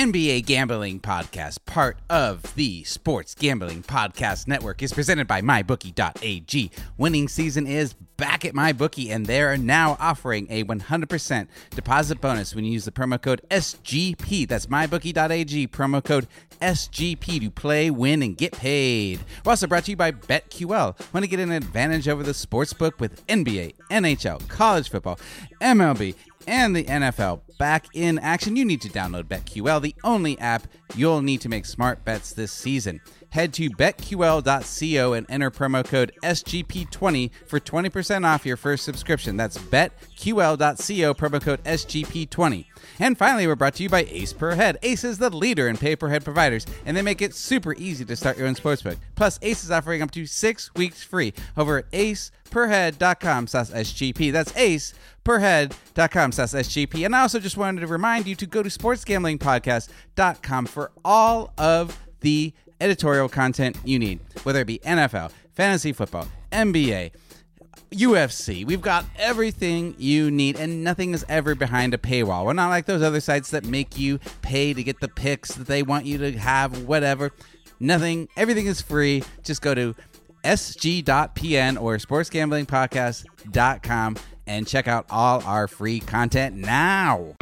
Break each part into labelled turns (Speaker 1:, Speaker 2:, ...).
Speaker 1: NBA Gambling Podcast, part of the Sports Gambling Podcast Network, is presented by MyBookie.ag. Winning season is back at MyBookie, and they're now offering a 100% deposit bonus when you use the promo code SGP. That's MyBookie.ag, promo code SGP to play, win, and get paid. We're also brought to you by BetQL. Want to get an advantage over the sportsbook with NBA, NHL, college football, MLB, and the NFL back in action, you need to download BetQL, the only app you'll need to make smart bets this season. Head to betql.co and enter promo code SGP20 for 20% off your first subscription. That's betql.co, promo code SGP20. And finally, we're brought to you by Ace Per Head. Ace is the leader in pay per head providers, and they make it super easy to start your own sportsbook. Plus, Ace is offering up to six weeks free over at aceperhead.com slash SGP. That's aceperhead.com slash SGP. And I also just wanted to remind you to go to sportsgamblingpodcast.com for all of the editorial content you need, whether it be NFL, fantasy football, NBA, UFC. We've got everything you need, and nothing is ever behind a paywall. We're not like those other sites that make you pay to get the picks that they want you to have, whatever. Nothing, everything is free. Just go to sg.pn or sportsgamblingpodcast.com and check out all our free content now.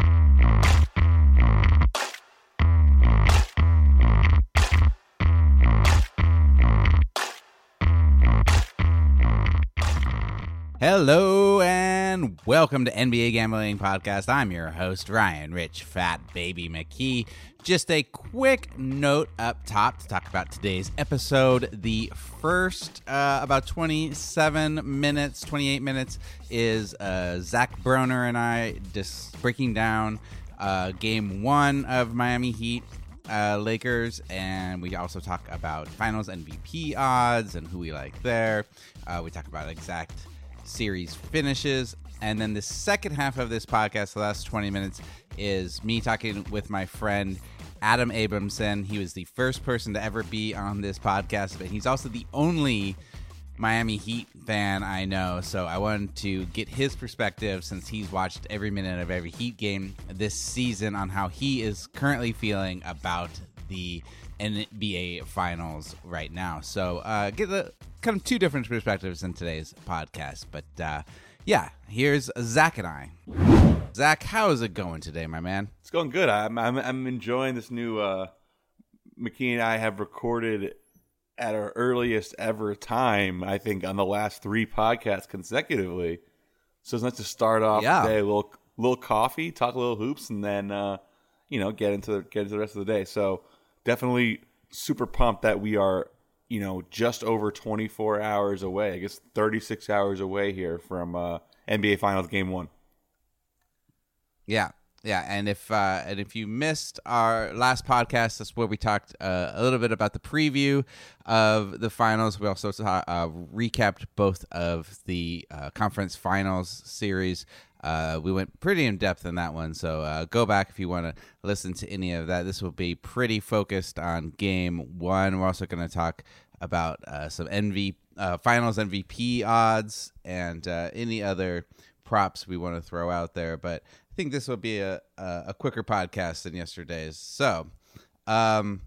Speaker 1: Hello and welcome to NBA Gambling Podcast. I'm your host, Ryan Rich Fat Baby McKee. Just a quick note up top to talk about today's episode. The first uh, about 27 minutes, 28 minutes is uh, Zach Broner and I just breaking down uh, game one of Miami Heat uh, Lakers, and we also talk about finals MVP odds and who we like there. Uh, we talk about exact series finishes. And then the second half of this podcast, the last 20 minutes, is me talking with my friend Adam Abramson. He was the first person to ever be on this podcast, but he's also the only Miami Heat fan I know. So I wanted to get his perspective since he's watched every minute of every Heat game this season on how he is currently feeling about the NBA Finals right now. So uh, get the kind of two different perspectives in today's podcast. But uh, yeah, here's Zach and I. Zach, how is it going today, my man?
Speaker 2: It's going good. I'm I'm, I'm enjoying this new. Uh, McKee and I have recorded at our earliest ever time. I think on the last three podcasts consecutively. So it's nice to start off
Speaker 1: Yeah.
Speaker 2: the day a little little coffee, talk a little hoops, and then uh, you know get into the, get into the rest of the day. So definitely super pumped that we are you know just over 24 hours away. I guess 36 hours away here from uh, NBA Finals Game One.
Speaker 1: Yeah, yeah, and if uh, and if you missed our last podcast, that's where we talked uh, a little bit about the preview of the finals. We also uh, recapped both of the uh, conference finals series. Uh, we went pretty in depth in that one, so uh, go back if you want to listen to any of that. This will be pretty focused on game one. We're also going to talk about uh, some NV uh, finals MVP odds and uh, any other props we want to throw out there. But I think this will be a, a, a quicker podcast than yesterday's. So, um,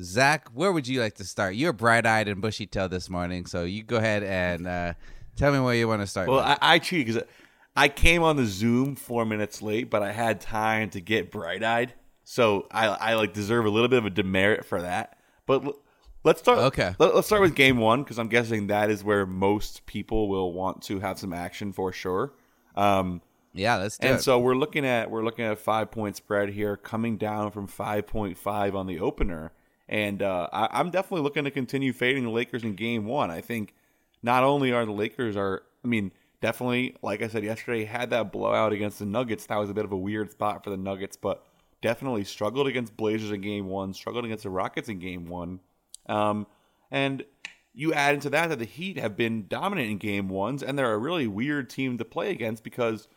Speaker 1: Zach, where would you like to start? You're bright eyed and bushy tailed this morning, so you go ahead and uh, tell me where you want to start.
Speaker 2: Well. I, I cheated because I came on the Zoom four minutes late, but I had time to get bright eyed, so I, I like deserve a little bit of a demerit for that. But l- let's start.
Speaker 1: Okay.
Speaker 2: Let, us start with game one because I'm guessing that is where most people will want to have some action for sure. Um,
Speaker 1: yeah, let's
Speaker 2: and
Speaker 1: it.
Speaker 2: so we're looking at we're looking at a five point spread here, coming down from five point five on the opener, and uh, I, I'm definitely looking to continue fading the Lakers in Game One. I think not only are the Lakers are, I mean, definitely like I said yesterday, had that blowout against the Nuggets. That was a bit of a weird spot for the Nuggets, but definitely struggled against Blazers in Game One, struggled against the Rockets in Game One, um, and you add into that that the Heat have been dominant in game ones, and they're a really weird team to play against because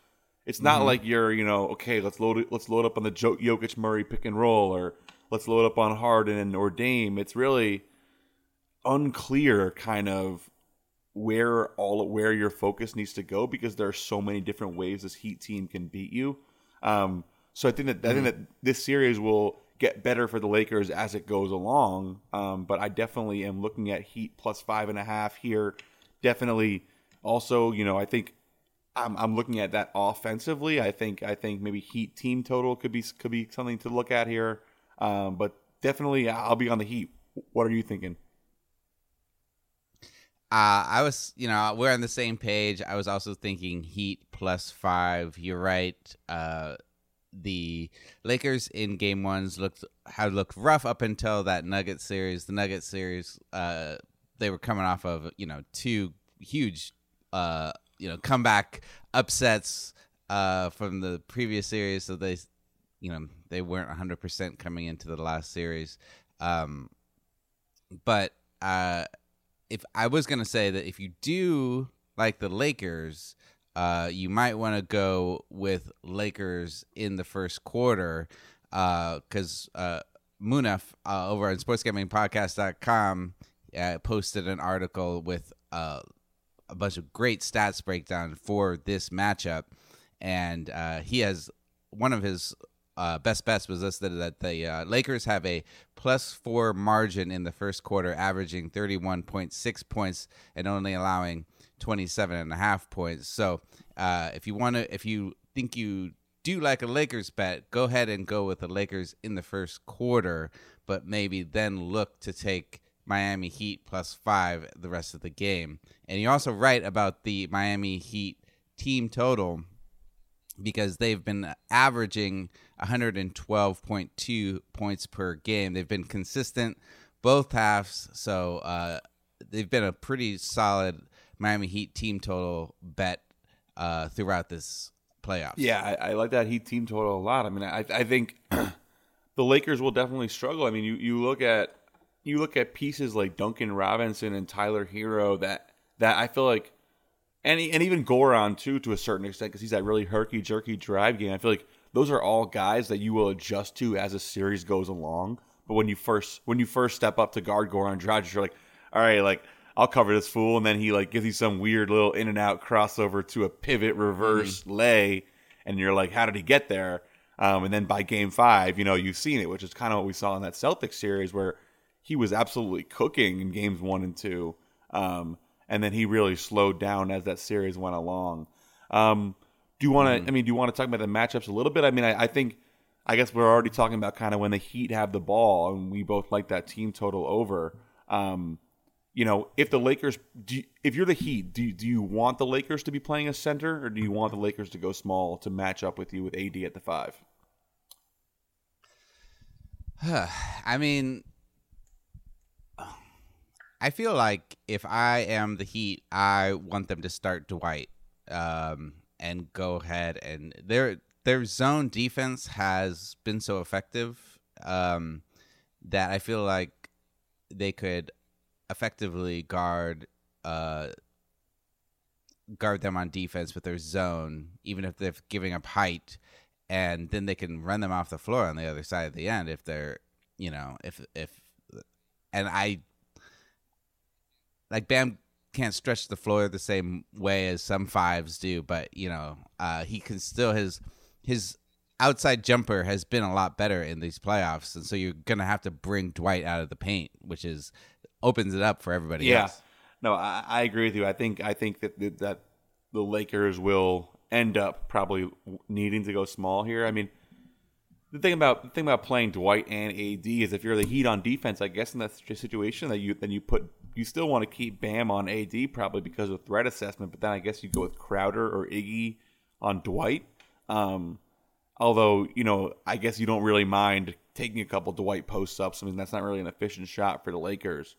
Speaker 2: it's not like you're, you know, okay, let's load it, let's load up on the Jo- Jokic Murray pick and roll, or let's load up on Harden or Dame. It's really unclear, kind of where all where your focus needs to go because there are so many different ways this Heat team can beat you. Um, so I think that I think that this series will get better for the Lakers as it goes along. Um, but I definitely am looking at Heat plus five and a half here. Definitely, also, you know, I think I'm, I'm looking at that offensively. I think I think maybe Heat team total could be could be something to look at here. Um, but definitely, I'll be on the Heat. What are you thinking?
Speaker 1: Uh, I was, you know, we're on the same page. I was also thinking Heat plus five. You're right. Uh, the Lakers in game ones looked had looked rough up until that Nugget series. The Nugget series, uh, they were coming off of you know two huge, uh, you know, comeback upsets uh, from the previous series. So they, you know, they weren't 100 percent coming into the last series. Um, but uh, if I was gonna say that if you do like the Lakers, uh, you might want to go with Lakers in the first quarter because uh, uh, Munaf uh, over on sportsgamblingpodcast.com uh, posted an article with uh, a bunch of great stats breakdown for this matchup. And uh, he has one of his uh, best bets was listed that the uh, Lakers have a plus four margin in the first quarter, averaging 31.6 points and only allowing 27 and a half points. So uh, if you want to, if you think you do like a Lakers bet, go ahead and go with the Lakers in the first quarter, but maybe then look to take Miami Heat plus five the rest of the game. And you're also right about the Miami Heat team total because they've been averaging 112.2 points per game. They've been consistent both halves, so uh, they've been a pretty solid Miami Heat team total bet uh, throughout this playoffs.
Speaker 2: Yeah, I, I, like that Heat team total a lot. I mean, I, I think the Lakers will definitely struggle. I mean, you, you look at you look at pieces like Duncan Robinson and Tyler Herro that that I feel like, and and even Goran too to a certain extent because he's that really herky jerky drive game. I feel like those are all guys that you will adjust to as a series goes along. But when you first when you first step up to guard Goran Dragic, you're like, all right, like I'll cover this fool, and then he like gives you some weird little in and out crossover to a pivot reverse mm-hmm. lay, and you're like, how did he get there? Um, and then by game five, you know, you've seen it, which is kind of what we saw in that Celtics series where he was absolutely cooking in games one and two. Um, and then he really slowed down as that series went along. Um, do you want to? Mm-hmm. I mean, do you want to talk about the matchups a little bit? I mean, I, I, think, I guess we're already talking about kind of when the Heat have the ball, and we both like that team total over. Um, you know, if the Lakers, do you, if you're the Heat, do do you want the Lakers to be playing a center, or do you want the Lakers to go small to match up with you with AD at the five?
Speaker 1: I mean, I feel like if I am the Heat, I want them to start Dwight um, and go ahead and their their zone defense has been so effective um, that I feel like they could effectively guard uh, guard them on defense with their zone, even if they're giving up height, and then they can run them off the floor on the other side of the end if they're, you know, if if, and I like Bam can't stretch the floor the same way as some fives do, but you know, uh, he can still his his outside jumper has been a lot better in these playoffs, and so you're gonna have to bring Dwight out of the paint, which is opens it up for everybody
Speaker 2: yeah.
Speaker 1: else.
Speaker 2: No, I, I, agree with you. I think I think that that the Lakers will end up probably needing to go small here. I mean, the thing about the thing about playing Dwight and AD is if you're the Heat on defense, I guess in that situation that you then you put you still want to keep Bam on AD probably because of threat assessment, but then I guess you go with Crowder or Iggy on Dwight. Um, although you know, I guess you don't really mind taking a couple Dwight post ups. I mean, that's not really an efficient shot for the Lakers.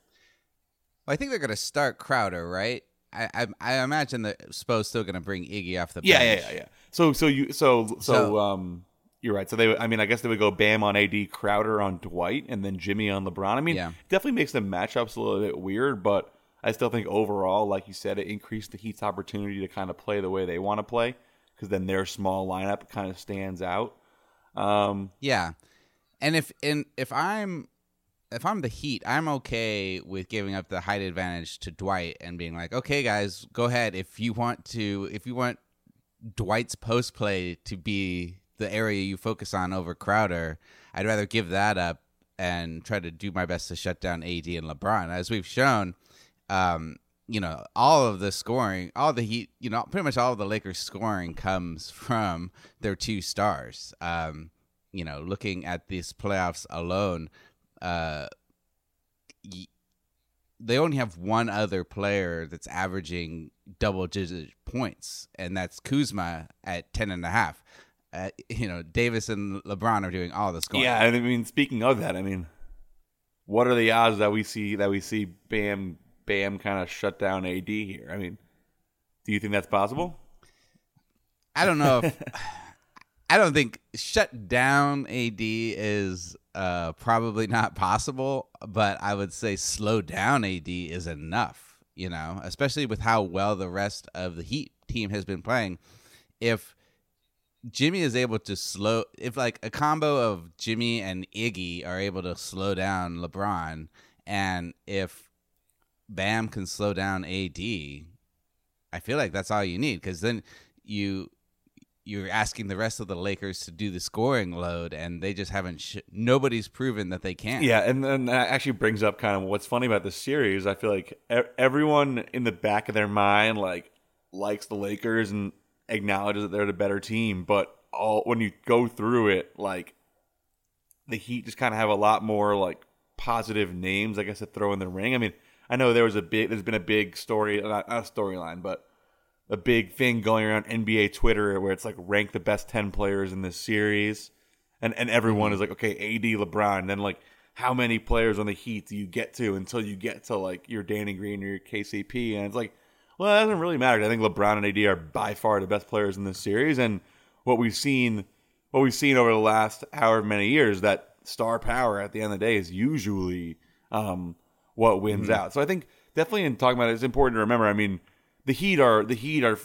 Speaker 1: Well, I think they're going to start Crowder, right? I, I, I imagine that Spo's still going to bring Iggy off the
Speaker 2: yeah,
Speaker 1: bench.
Speaker 2: Yeah, yeah, yeah. So so you so so, so um you're right. So they I mean I guess they would go Bam on AD, Crowder on Dwight, and then Jimmy on LeBron. I mean, yeah. definitely makes the matchups a little bit weird, but I still think overall, like you said, it increased the Heat's opportunity to kind of play the way they want to play because then their small lineup kind of stands out. Um,
Speaker 1: yeah, and if and if I'm if I'm the Heat, I'm okay with giving up the height advantage to Dwight and being like, okay, guys, go ahead. If you want to, if you want Dwight's post play to be the area you focus on over Crowder. I'd rather give that up and try to do my best to shut down AD and LeBron. As we've shown, um, you know, all of the scoring, all the Heat, you know, pretty much all of the Lakers scoring comes from their two stars. Um, you know, looking at these playoffs alone, uh, they only have one other player that's averaging double digit points, and that's Kuzma at ten and a half. Uh, you know, Davis and LeBron are doing all the scoring.
Speaker 2: Yeah, I mean, speaking of that, I mean, what are the odds that we see that we see Bam Bam kind of shut down AD here? I mean, do you think that's possible?
Speaker 1: I don't know if I don't think shut down AD is uh, probably not possible, but I would say slow down AD is enough, you know, especially with how well the rest of the Heat team has been playing. If Jimmy is able to slow, if like a combo of Jimmy and Iggy are able to slow down LeBron, and if Bam can slow down AD, I feel like that's all you need because then you you're asking the rest of the Lakers to do the scoring load, and they just haven't. Sh- nobody's proven that they can.
Speaker 2: Yeah, and then that actually brings up kind of what's funny about this series. I feel like everyone in the back of their mind like likes the Lakers and acknowledges that they're the better team, but all when you go through it, like the Heat just kind of have a lot more like positive names, I guess, to throw in the ring. I mean, I know there was a big, there's been a big story, not, not a storyline, but a big thing going around NBA Twitter where it's like rank the best 10 players in this series. And and everyone mm-hmm. is like, okay, AD, LeBron. Then like, how many players on the Heat do you get to until you get to like your Danny Green or your KCP? And it's like, well, that doesn't really matter. I think LeBron and AD are by far the best players in this series. And what we've seen, what we've seen over the last however many years, that star power at the end of the day is usually um, what wins mm-hmm. out. So I think definitely in talking about it, it's important to remember. I mean, the Heat are the Heat are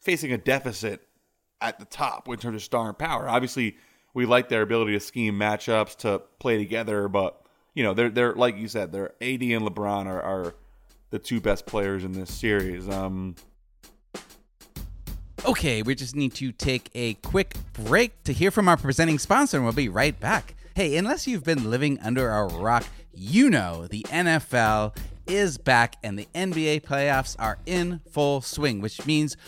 Speaker 2: facing a deficit at the top in terms of star and power. Obviously, we like their ability to scheme matchups to play together, but you know they're they're like you said, they're AD and LeBron are, are the two best players in this series. Um,
Speaker 1: okay, we just need to take a quick break to hear from our presenting sponsor, and we'll be right back. Hey, unless you've been living under a rock, you know the NFL is back and the NBA playoffs are in full swing, which means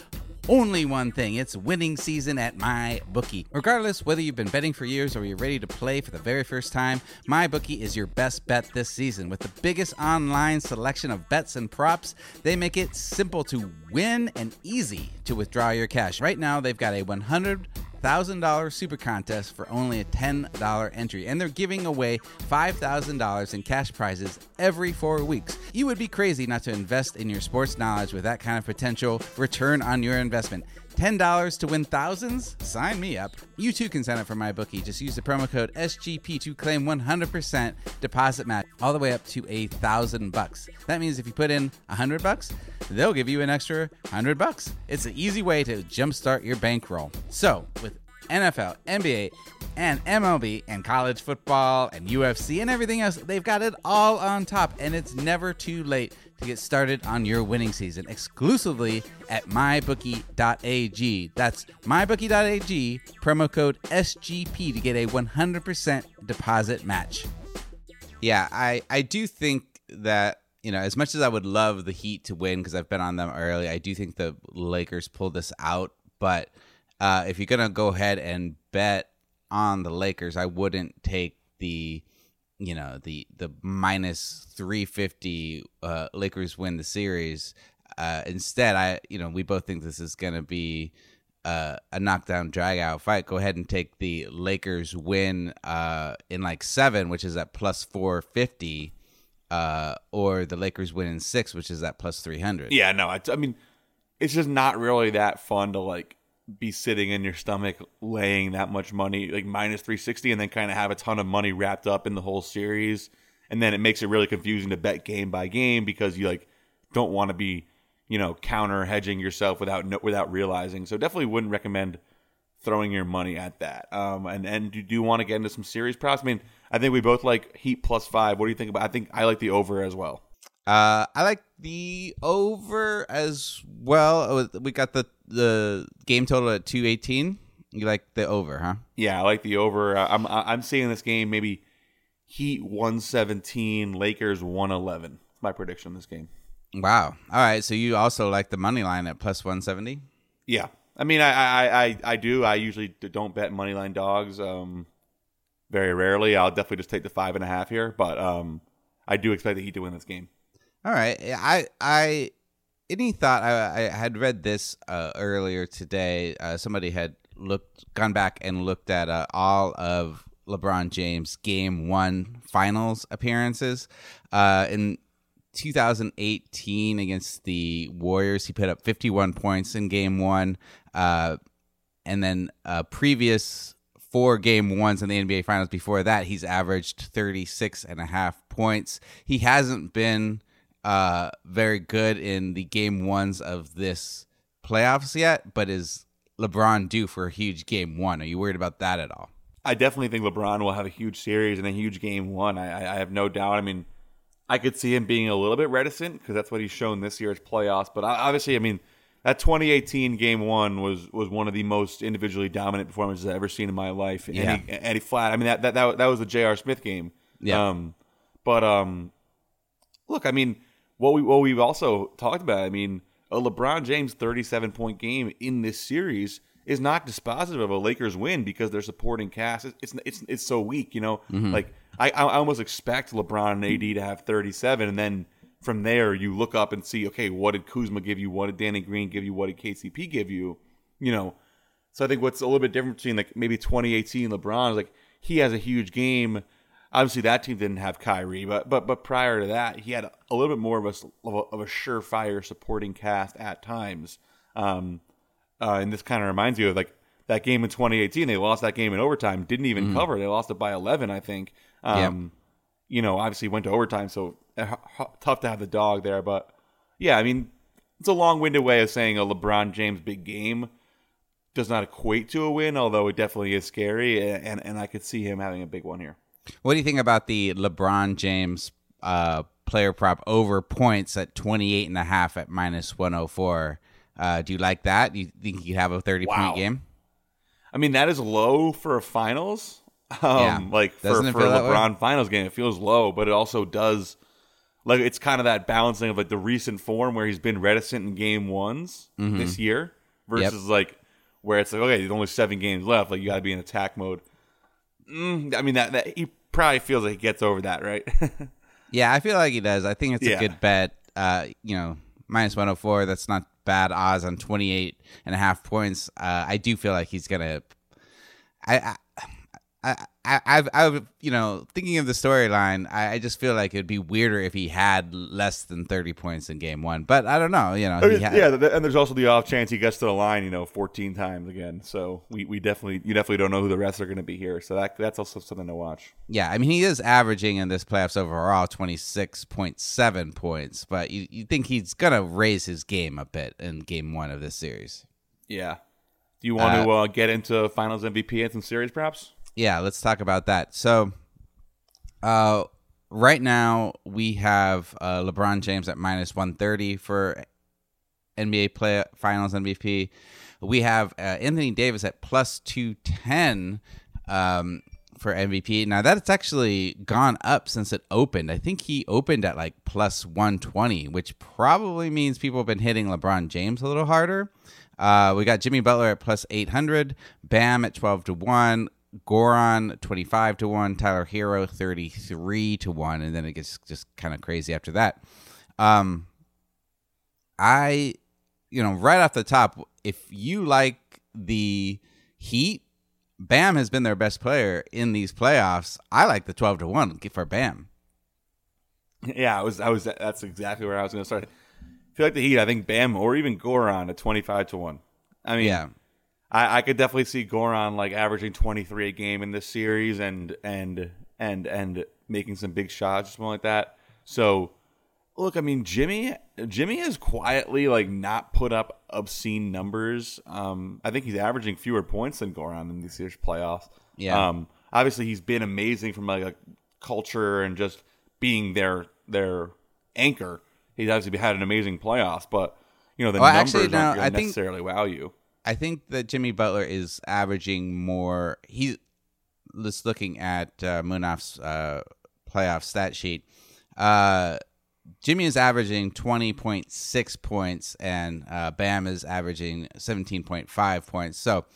Speaker 1: only one thing it's winning season at MyBookie Regardless whether you've been betting for years or you're ready to play for the very first time, MyBookie is your best bet this season. With the biggest online selection of bets and props, they make it simple to win and easy to withdraw your cash. Right now, they've got a 100 $1,000 super contest for only a $10 entry, and they're giving away $5,000 in cash prizes every four weeks. You would be crazy not to invest in your sports knowledge with that kind of potential return on your investment. $10 to win thousands? Sign me up. You too can sign up for MyBookie. Just use the promo code SGP to claim 100% deposit match all the way up to a thousand bucks. That means if you put in a hundred bucks, they'll give you an extra hundred bucks. It's an easy way to jumpstart your bankroll. So with NFL, NBA, and MLB and college football and UFC and everything else. They've got it all on top, and it's never too late to get started on your winning season exclusively at mybookie.ag. That's mybookie.ag, promo code SGP to get a 100% deposit match. Yeah, I, I do think that, you know, as much as I would love the Heat to win because I've been on them early, I do think the Lakers pulled this out. But uh, if you're going to go ahead and bet on the Lakers, I wouldn't take the you know the the minus 350 uh, Lakers win the series. Uh, instead, I you know we both think this is going to be uh, a knockdown drag out fight. Go ahead and take the Lakers win uh, in like seven, which is at plus 450, uh, or the Lakers win in six, which is at plus 300.
Speaker 2: Yeah, no, I, I mean, it's just not really that fun to like be sitting in your stomach laying that much money, like minus 360, and then kind of have a ton of money wrapped up in the whole series. And then it makes it really confusing to bet game by game because you like don't want to be, you know, counter hedging yourself without no without realizing. So definitely wouldn't recommend throwing your money at that. Um, and and you do want to get into some series props. I mean, I think we both like Heat plus five. What do you think about? I think I like the over as well.
Speaker 1: Uh, I like the over as well. Oh, we got the the game total at two eighteen, You like the over, huh?
Speaker 2: Yeah, I like the over. Uh, I'm I'm seeing this game maybe Heat 117, Lakers 111. My prediction this game.
Speaker 1: Wow. All right. So you also like the money line at plus 170?
Speaker 2: Yeah. I mean, I I, I, I do. I usually don't bet money line dogs. Um, very rarely. I'll definitely just take the five and a half here, but um, I do expect the Heat to win this game.
Speaker 1: All right. I I any thought I, I had read this uh, earlier today. Uh, somebody had looked gone back and looked at uh, all of LeBron James game one finals appearances. Uh, in 2018 against the Warriors, he put up 51 points in game one. Uh, and then uh, previous four game ones in the NBA finals before that, he's averaged 36 and a half points. He hasn't been uh, very good in the game ones of this playoffs yet, but is LeBron due for a huge game one? Are you worried about that at all?
Speaker 2: I definitely think LeBron will have a huge series and a huge game one. I, I have no doubt. I mean, I could see him being a little bit reticent because that's what he's shown this year's playoffs. But obviously, I mean, that 2018 game one was was one of the most individually dominant performances I've ever seen in my life.
Speaker 1: Yeah.
Speaker 2: And he, flat. I mean, that, that that that was the J.R. Smith game.
Speaker 1: Yeah.
Speaker 2: Um, but um, look, I mean, what we what we've also talked about. I mean, a LeBron James 37 point game in this series is not dispositive of a Lakers win because their supporting cast it's it's it's, it's so weak. You know, mm-hmm. like I I almost expect LeBron and AD to have 37, and then from there you look up and see, okay, what did Kuzma give you? What did Danny Green give you? What did KCP give you? You know, so I think what's a little bit different between like maybe 2018 LeBron is like he has a huge game. Obviously, that team didn't have Kyrie, but but but prior to that, he had a little bit more of a of a, surefire supporting cast at times. Um, uh, and this kind of reminds you of like that game in 2018. They lost that game in overtime. Didn't even cover. They lost it by 11, I think. Um, You know, obviously went to overtime, so uh, tough to have the dog there. But yeah, I mean, it's a long-winded way of saying a LeBron James big game does not equate to a win, although it definitely is scary, and and, and I could see him having a big one here.
Speaker 1: What do you think about the LeBron James uh, player prop over points at 28 and a half at minus 104? Uh, do you like that? Do you think you could have a 30
Speaker 2: Wow.
Speaker 1: point game?
Speaker 2: I mean, that is low for a finals. Um,
Speaker 1: Yeah.
Speaker 2: like for,
Speaker 1: Doesn't it
Speaker 2: for a
Speaker 1: way?
Speaker 2: LeBron finals game, it feels low, but it also does like it's kind of that balancing of like the recent form where he's been reticent in game ones
Speaker 1: Mm-hmm.
Speaker 2: this year versus like where it's like okay, there's only seven games left, like you got to be in attack mode. Mm, I mean that that he probably feels like he gets over that, right?
Speaker 1: Yeah, I feel like he does. I think it's
Speaker 2: Yeah.
Speaker 1: a good bet. Uh, you know, minus 104, that's not bad odds on 28 and a half points. Uh, I do feel like he's going to. I. I I, I, I've, I've, you know, thinking of the storyline, I, I just feel like it'd be weirder if he had less than 30 points in game one. But I don't know, you know. He had-
Speaker 2: yeah, and there's also the off chance he gets to the line, you know, 14 times again. So we, we definitely you definitely don't know who the rest are going to be here. So that that's also something to watch.
Speaker 1: Yeah, I mean, he is averaging in this playoffs overall 26.7 points, but you, you think he's going to raise his game a bit in game one of this series.
Speaker 2: Yeah. Do you want to uh, get into Finals MVP and some series, perhaps?
Speaker 1: Yeah, let's talk about that. So, uh, right now we have uh, LeBron James at minus 130 for NBA play Finals MVP. We have uh, Anthony Davis at plus 210 um, for MVP. Now that's actually gone up since it opened. I think he opened at like plus 120, which probably means people have been hitting LeBron James a little harder. Uh, we got Jimmy Butler at plus 800, Bam at 12 to 1, Goran 25 to 1, Tyler Herro 33 to 1, and then it gets just kind of crazy after that. Um, I, you know, right off the top, if you like the Heat, Bam has been their best player in these playoffs. I like the 12 to 1 for Bam.
Speaker 2: Yeah, I was. I was. That's exactly where I was going to start. I feel like the Heat. I think Bam or even Goran at twenty five to one. I mean,
Speaker 1: Yeah.
Speaker 2: I, I could definitely see Goran like averaging twenty three a game in this series and and and and making some big shots or something like that. So, look, I mean, Jimmy Jimmy has quietly like not put up obscene numbers. Um, I think he's averaging fewer points than Goran in this year's playoffs.
Speaker 1: Yeah.
Speaker 2: Um, obviously, he's been amazing from like a culture and just being their their anchor. He's obviously had an amazing playoffs, but you know the
Speaker 1: Well,
Speaker 2: numbers
Speaker 1: actually, no,
Speaker 2: aren't
Speaker 1: I
Speaker 2: to
Speaker 1: think-
Speaker 2: necessarily wow you.
Speaker 1: I think that Jimmy Butler is averaging more. He just looking at uh, Munaf's uh, playoff stat sheet. Uh, Jimmy is averaging 20.6 points, and uh, Bam is averaging 17.5 points. So,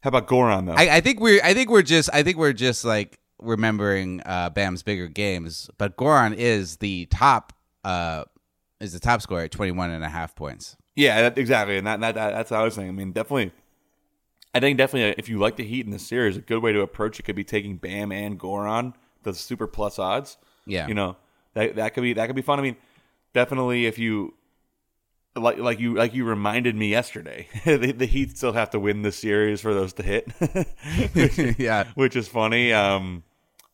Speaker 2: how about Goran though?
Speaker 1: I, I, think we're I think we're just I think we're just like remembering uh, Bam's bigger games, but Goran is the top uh, is the top scorer at 21 and a half points.
Speaker 2: Yeah, that, exactly, and that, that, that that's what I was saying. I mean, definitely. I think definitely if you like the Heat in the series, a good way to approach it could be taking Bam and Goran, the super plus odds.
Speaker 1: Yeah,
Speaker 2: you know that that could be that could be fun. I mean, definitely if you like like you like you reminded me yesterday, the, the, Heat still have to win the series for those to hit.
Speaker 1: which, yeah,
Speaker 2: which is funny. Um,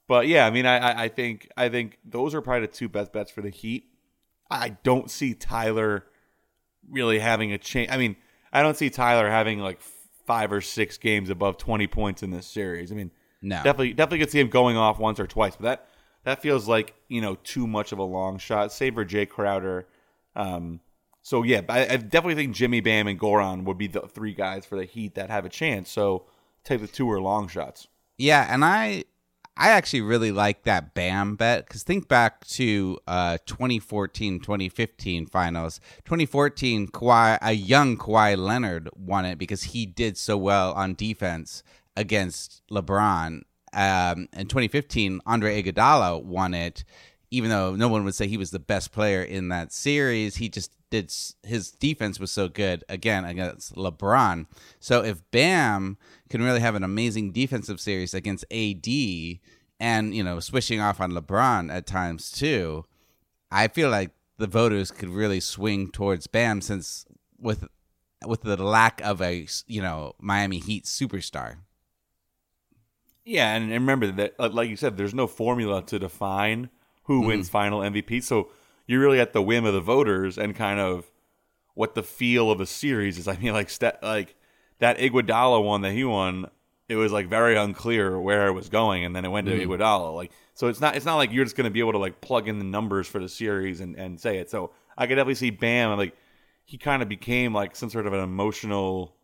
Speaker 2: but yeah, I mean, I I think I think those are probably the two best bets for the Heat. I don't see Tyler really having a change. I mean, I don't see Tyler having like five or six games above 20 points in this series. I mean,
Speaker 1: no.
Speaker 2: definitely, definitely could see him going off once or twice, but that that feels like you know too much of a long shot. Save for Jae Crowder. Um, so yeah, I, I, definitely think Jimmy Bam and Goran would be the three guys for the Heat that have a chance. So take the two or long shots.
Speaker 1: Yeah, and I I actually really like that Bam bet because think back to uh, 2014 2015 finals. 2014, Kawhi, a young Kawhi Leonard won it because he did so well on defense against LeBron. Um, in 2015, Andre Iguodala won it, even though no one would say he was the best player in that series. He just did his defense was so good again against LeBron. So if Bam can really have an amazing defensive series against AD and you know switching off on LeBron at times too, I feel like the voters could really swing towards Bam since with with the lack of a you know Miami Heat superstar.
Speaker 2: Yeah, and remember that like you said, there's no formula to define who mm-hmm. wins final MVP. So you're really at the whim of the voters and kind of what the feel of the series is. I mean, like like that Iguodala one that he won, it was like very unclear where it was going, and then it went to mm-hmm. Iguodala. Like, so it's not it's not like you're just going to be able to like plug in the numbers for the series and and say it. So I could definitely see Bam like he kind of became like some sort of an emotional.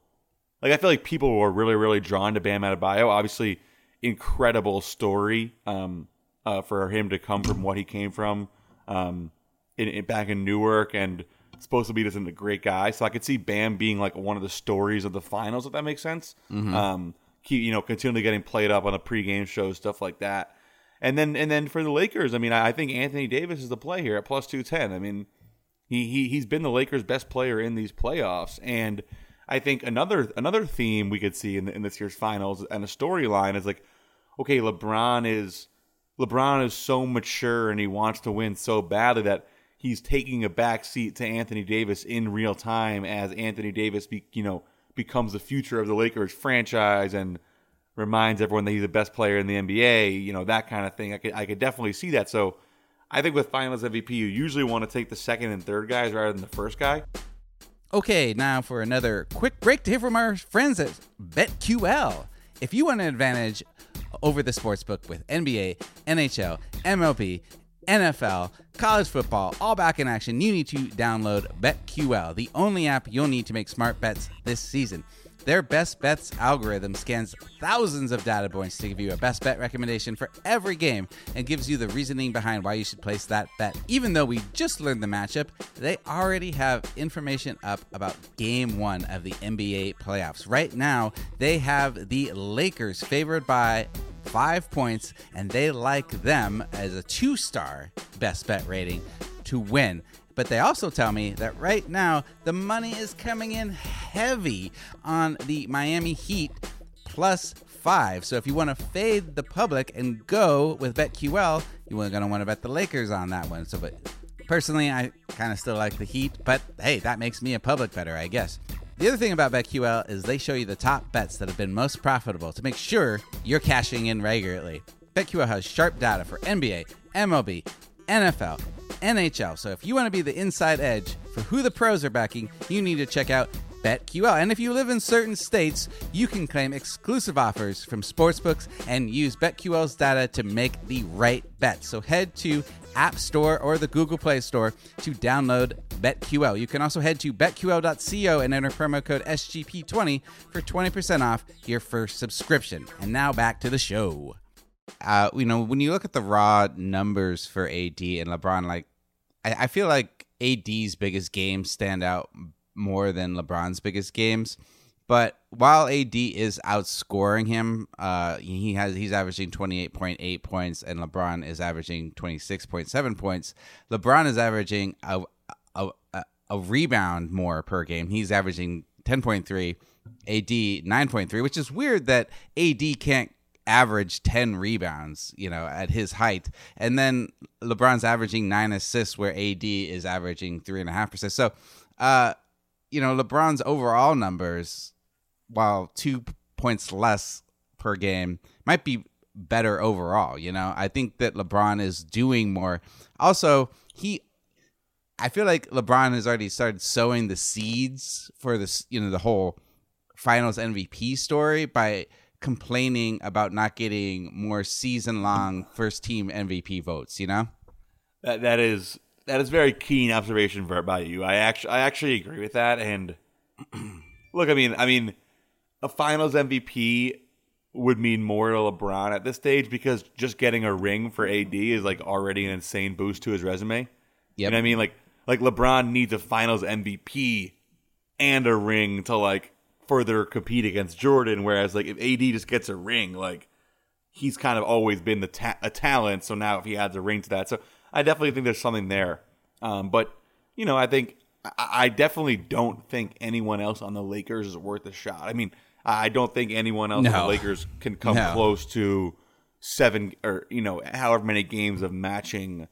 Speaker 2: Like I feel like people were really really drawn to Bam Adebayo. Obviously, incredible story um, uh, for him to come from what he came from. Um, in, in, back in Newark and supposed to be just a great guy. So I could see Bam being like one of the stories of the finals, if that makes sense.
Speaker 1: Mm-hmm.
Speaker 2: Um, keep you know continually getting played up on the pregame shows, stuff like that. And then and then for the Lakers, I mean, I, I think Anthony Davis is the play here at plus two ten. I mean, he he he's been the Lakers' best player in these playoffs, and I think another another theme we could see in, the, in this year's finals and a storyline is like, okay, LeBron is LeBron is so mature and he wants to win so badly that he's taking a back seat to Anthony Davis in real time as Anthony Davis, be, you know, becomes the future of the Lakers franchise and reminds everyone that he's the best player in the NBA. You know that kind of thing. I could I could definitely see that. So I think with Finals MVP, you usually want to take the second and third guys rather than the first guy.
Speaker 1: Okay, now for another quick break to hear from our friends at BetQL. If you want an advantage over the sports book with NBA, NHL, MLB, NFL, college football, all back in action, you need to download BetQL, the only app you'll need to make smart bets this season. Their best bets algorithm scans thousands of data points to give you a best bet recommendation for every game and gives you the reasoning behind why you should place that bet. Even though we just learned the matchup, they already have information up about game one of the NBA playoffs. Right now, they have the Lakers favored by five points, and they like them as a two star best bet rating to win. But they also tell me that right now the money is coming in heavy on the Miami Heat plus five. So if you want to fade the public and go with BetQL, you're going to want to bet the Lakers on that one. So, but personally, I kind of still like the Heat, but hey, that makes me a public better, I guess. The other thing about BetQL is they show you the top bets that have been most profitable to make sure you're cashing in regularly. BetQL has sharp data for NBA, MLB, NFL, NHL. So if you want to be the inside edge for who the pros are backing, you need to check out BetQL. And if you live in certain states, you can claim exclusive offers from sportsbooks and use BetQL's data to make the right bet. So head to App Store or the Google Play Store to download BetQL. You can also head to betql.co and enter promo code SGP20 for 20% off your first subscription. And now back to the show. Uh, you know, when you look at the raw numbers for AD and LeBron, like, I, I feel like AD's biggest games stand out more than LeBron's biggest games. But while AD is outscoring him, uh, he has he's averaging twenty eight point eight points, and LeBron is averaging twenty six point seven points. LeBron is averaging a, a a rebound more per game. He's averaging ten point three, AD nine point three, which is weird that AD can't average 10 rebounds, you know, at his height. And then LeBron's averaging nine assists where AD is averaging three and a half percent. So, uh, you know, LeBron's overall numbers while two points less per game, might be better overall. You know, I think that LeBron is doing more. Also, he, I feel like LeBron has already started sowing the seeds for this, you know, the whole finals MVP story by complaining about not getting more season long first team MVP votes, you know?
Speaker 2: That that is that is very keen observation by you. I actually I actually agree with that and look, I mean, I mean a Finals MVP would mean more to LeBron at this stage because just getting a ring for AD is like already an insane boost to his resume. Yep. You know what I mean? Like like LeBron needs a Finals MVP and a ring to like further compete against Jordan. Whereas like if AD just gets a ring, like he's kind of always been the ta- a talent. So now if he adds a ring to that, so I definitely think there's something there. Um, but you know, I think I, I definitely don't think anyone else on the Lakers is worth a shot. I mean, I don't think anyone else no. on the Lakers can come no. close to seven or you know however many games of matching.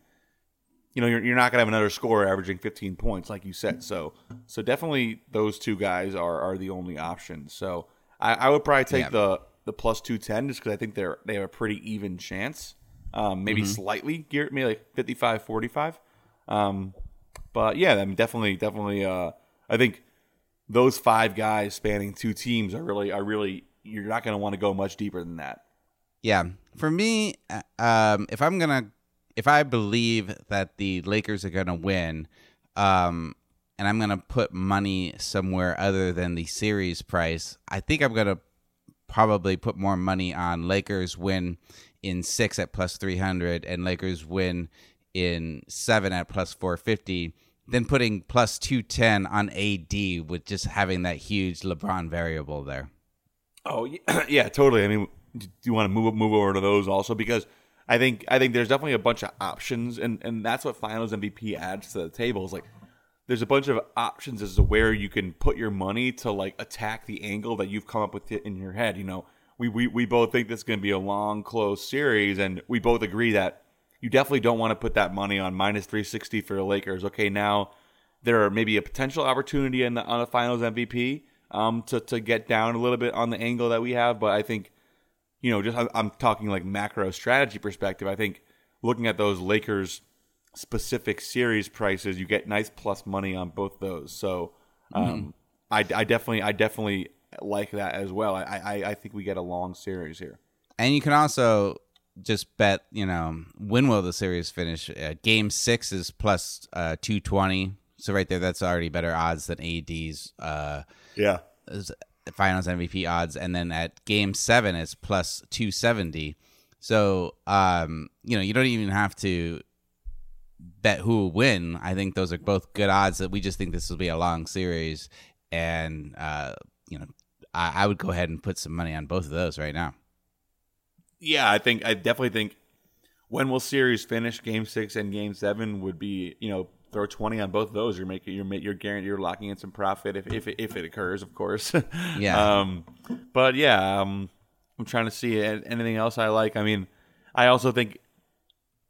Speaker 2: You know, you're, you're not gonna have another scorer averaging 15 points like you said. So, so definitely those two guys are are the only options. So, I, I would probably take yeah. the the plus 210 just because I think they're they have a pretty even chance. Um, maybe mm-hmm. slightly geared, maybe like 55 45. Um, but yeah, I mean, definitely, definitely. Uh, I think those five guys spanning two teams are really are really you're not going to want to go much deeper than that.
Speaker 1: Yeah, for me, uh, um, if I'm gonna if I believe that the Lakers are going to win, um, and I'm going to put money somewhere other than the series price, I think I'm going to probably put more money on Lakers win in six at plus 300 and Lakers win in seven at plus 450 than putting plus 210 on AD with just having that huge LeBron variable there.
Speaker 2: Oh yeah, totally. I mean, do you want to move move over to those also because I think I think there's definitely a bunch of options and and that's what Finals MVP adds to the table is like there's a bunch of options as to where you can put your money to like attack the angle that you've come up with in your head. You know, we we, we both think this is going to be a long, close series, and we both agree that you definitely don't want to put that money on minus 360 for the Lakers. Okay, now there are maybe a potential opportunity in the, on the Finals MVP um, to to get down a little bit on the angle that we have, but I think you know, just I'm talking like macro strategy perspective. I think looking at those Lakers specific series prices, you get nice plus money on both those. So um, mm-hmm. I, I definitely I definitely like that as well. I, I I think we get a long series here.
Speaker 1: And you can also just bet, you know, when will the series finish? Uh, game six is plus, uh, 220. So right there, that's already better odds than AD's. Uh,
Speaker 2: yeah.
Speaker 1: Finals MVP odds. And then at game seven, it's plus 270. So, um, you know, you don't even have to bet who will win. I think those are both good odds that we just think this will be a long series. And, uh, you know, I, I would go ahead and put some money on both of those right now
Speaker 2: yeah, I think I definitely think when will series finish? Game six and game seven would be you know throw twenty on both of those. You're making you're you're guaranteed you're locking in some profit if if it, if it occurs, of course.
Speaker 1: yeah.
Speaker 2: Um, but yeah, um, I'm trying to see anything else I like. I mean, I also think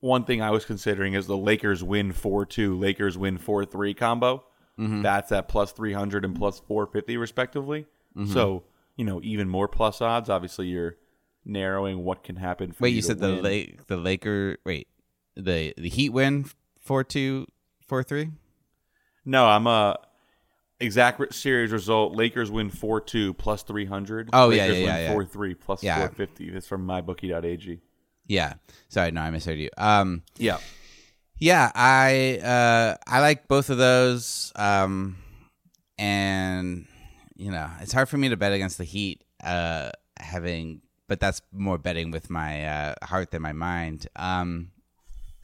Speaker 2: one thing I was considering is the Lakers win four two, Lakers win four three combo. Mm-hmm. That's at 300 and plus 450 respectively. Mm-hmm. So you know even more plus odds. Obviously, you're narrowing what can happen.
Speaker 1: wait, you,
Speaker 2: you
Speaker 1: said the Lake, the Laker. Wait, the the Heat win four two four three.
Speaker 2: No, I'm a exact series result. Lakers win four two plus three hundred.
Speaker 1: Oh
Speaker 2: Lakers
Speaker 1: yeah, yeah, yeah,
Speaker 2: yeah. Four three plus yeah. four fifty. It's from mybookie.ag.
Speaker 1: Yeah. Sorry, no, I misheard you. Um.
Speaker 2: Yeah.
Speaker 1: Yeah, I uh, I like both of those, um, and you know it's hard for me to bet against the Heat, uh, having, but that's more betting with my uh, heart than my mind. Um,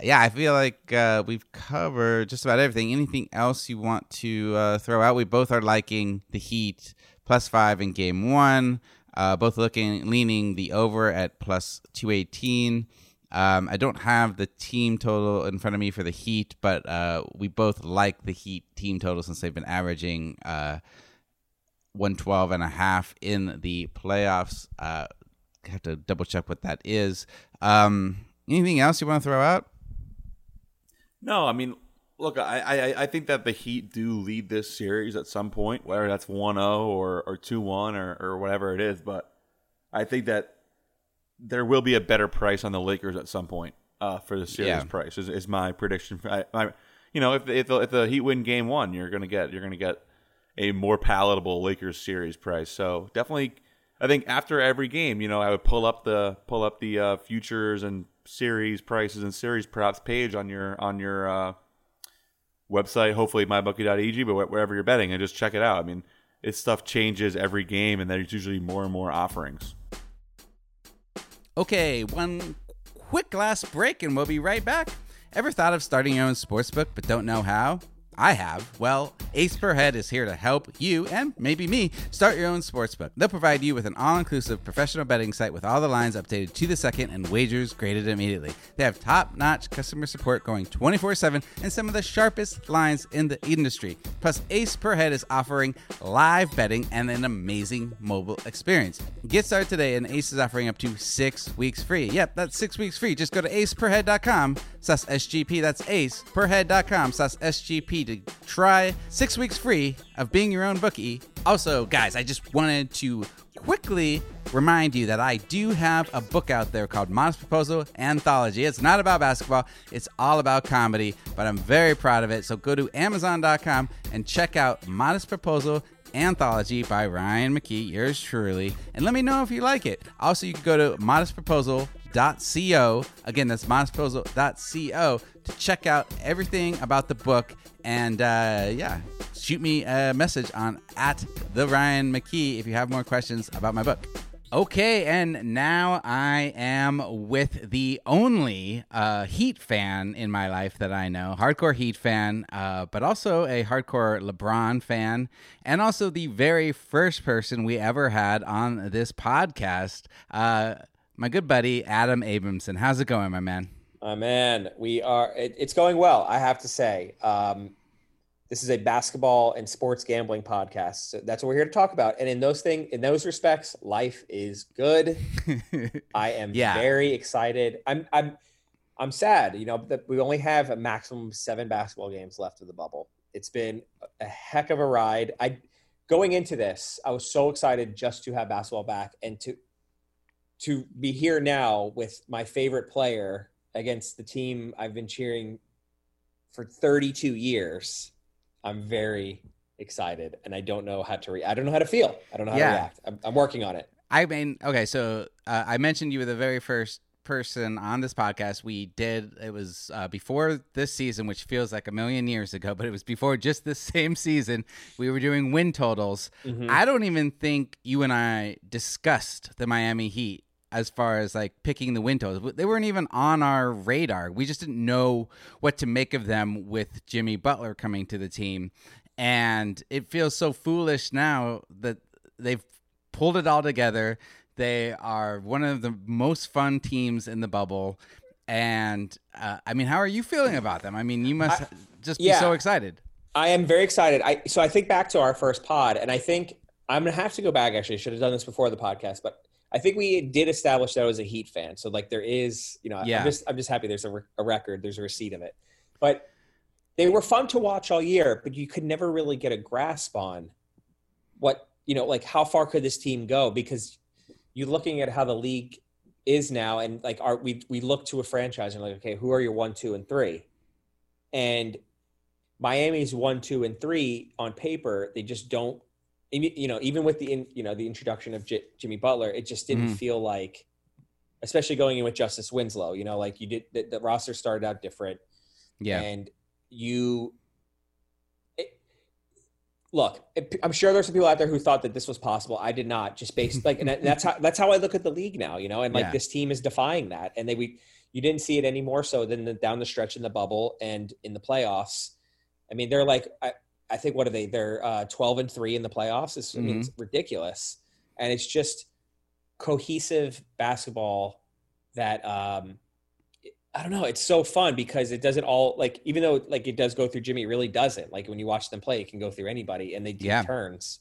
Speaker 1: yeah, I feel like uh, we've covered just about everything. Anything else you want to uh, throw out? We both are liking the Heat plus five in Game One. Uh, both looking leaning the over at plus two eighteen. Um, I don't have the team total in front of me for the Heat, but uh, we both like the Heat team total since they've been averaging uh, 112 and a half in the playoffs. Uh, have to double check what that is. Um, anything else you want to throw out?
Speaker 2: No, I mean, look, I, I, I think that the Heat do lead this series at some point, whether that's 1 0 or, or 2 1 or, or whatever it is. But I think that there will be a better price on the Lakers at some point uh, for the series yeah. price. Is, is my prediction. I, I, you know, if if the, if the Heat win Game One, you're gonna get you're gonna get a more palatable Lakers series price. So definitely, I think after every game, you know, I would pull up the pull up the uh, futures and series prices and series props page on your on your uh, website. Hopefully, mybookie.ag, but wherever you're betting, and just check it out. I mean, its stuff changes every game, and there's usually more and more offerings.
Speaker 1: Okay, one quick last break and we'll be right back. Ever thought of starting your own sportsbook but don't know how? I have. Well, Ace Per Head is here to help you and maybe me start your own sportsbook. They'll provide you with an all inclusive professional betting site with all the lines updated to the second and wagers graded immediately. They have top notch customer support going 24 7 and some of the sharpest lines in the industry. Plus, Ace Per Head is offering live betting and an amazing mobile experience. Get started today, and Ace is offering up to six weeks free. Yep, that's six weeks free. Just go to aceperhead.com slash SGP. That's aceperhead.com slash SGP to try six weeks free of being your own bookie. Also, guys, I just wanted to quickly remind you that I do have a book out there called Modest Proposal Anthology. It's not about basketball, it's all about comedy, but I'm very proud of it. So go to Amazon.com and check out Modest Proposal Anthology by Ryan McKee, yours truly, and let me know if you like it. Also, you can go to modestproposal.co. Again, that's modestproposal.co to check out everything about the book and uh, yeah, shoot me a message on at the Ryan McKee if you have more questions about my book. Okay, and now I am with the only uh, Heat fan in my life that I know, hardcore Heat fan, uh, but also a hardcore LeBron fan, and also the very first person we ever had on this podcast, uh, my good buddy Adam Abramson. How's it going, my man?
Speaker 3: My man, we are. It, it's going well, I have to say. Um, this is a basketball and sports gambling podcast. So that's what we're here to talk about. And in those things, in those respects, life is good. I am yeah. very excited. I'm I'm I'm sad, you know, that we only have a maximum seven basketball games left of the bubble. It's been a heck of a ride. I going into this, I was so excited just to have basketball back and to to be here now with my favorite player against the team I've been cheering for 32 years I'm very excited, and I don't know how to. Re- I don't know how to feel. I don't know how yeah. to react. I'm, I'm, working on it.
Speaker 1: I mean, okay, so uh, I mentioned you were the very first person on this podcast we did it was uh, before this season which feels like a million years ago but it was before just this same season we were doing win totals mm-hmm. i don't even think you and i discussed the miami heat as far as like picking the windows. They weren't even on our radar. We just didn't know what to make of them with Jimmy Butler coming to the team. And it feels so foolish now that they've pulled it all together. They are one of the most fun teams in the bubble. And uh, I mean, how are you feeling about them? I mean, you must I, just yeah, be so excited.
Speaker 3: I am very excited. I so I think back to our first pod, and I think I'm gonna have to go back. Actually, should have done this before the podcast, but I think we did establish that I was a Heat fan. So like there is, you know, yeah. I'm just I'm just happy there's a, re- a record, there's a receipt of it. But they were fun to watch all year, but you could never really get a grasp on what you know, like how far could this team go? Because you're looking at how the league is now, and like are we we look to a franchise and like, okay, who are your one, two, and three? And Miami's one, two, and three on paper, they just don't you know, even with the in, you know the introduction of J- Jimmy Butler, it just didn't mm. feel like, especially going in with Justice Winslow. You know, like you did the, the roster started out different.
Speaker 1: Yeah.
Speaker 3: And you it, look, it, I'm sure there's some people out there who thought that this was possible. I did not. Just based like, and that's how that's how I look at the league now. You know, and like
Speaker 1: Yeah.
Speaker 3: this team is defying that, and they we you didn't see it any more so than the, down the stretch in the bubble and in the playoffs. I mean, they're like I, I think what are they? They're uh, 12 and three in the playoffs. It's, I mean, it's ridiculous, and it's just cohesive basketball that um, I don't know. It's so fun because it doesn't all like even though like it does go through Jimmy, it really doesn't. Like when you watch them play, it can go through anybody, and they do
Speaker 1: Yeah.
Speaker 3: turns.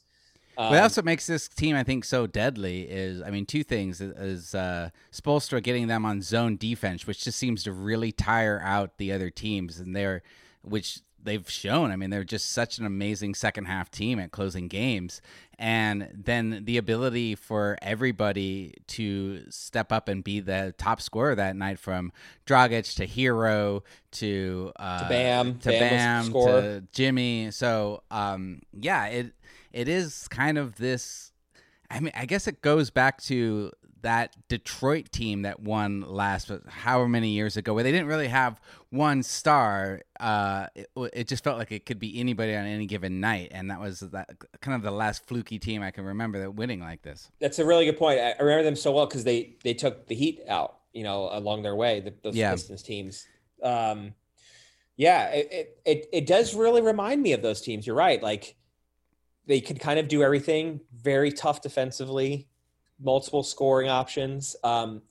Speaker 1: But
Speaker 3: Um,
Speaker 1: that's what makes this team, I think, so deadly. Is I mean, two things is, is uh, Spoelstra getting them on zone defense, which just seems to really tire out the other teams, and they're which they've shown. I mean, they're just such an amazing second half team at closing games, and then the ability for everybody to step up and be the top scorer that night, from Dragic to Herro to uh,
Speaker 3: To Bam.
Speaker 1: to
Speaker 3: Bam
Speaker 1: Bam to Jimmy. So um, yeah, it it is kind of this. I mean, I guess it goes back to that Detroit team that won last, however many years ago, where they didn't really have one star. Uh, it, it just felt like it could be anybody on any given night, and that was that kind of the last fluky team I can remember that winning like this.
Speaker 3: that's a really good point. I remember them so well because they they took the Heat out, you know, along their way. The, those
Speaker 1: Yeah.
Speaker 3: Pistons teams. Um, yeah, it, it it it does really remind me of those teams. You're right. Like they could kind of do everything. Very tough defensively, multiple scoring options. Um,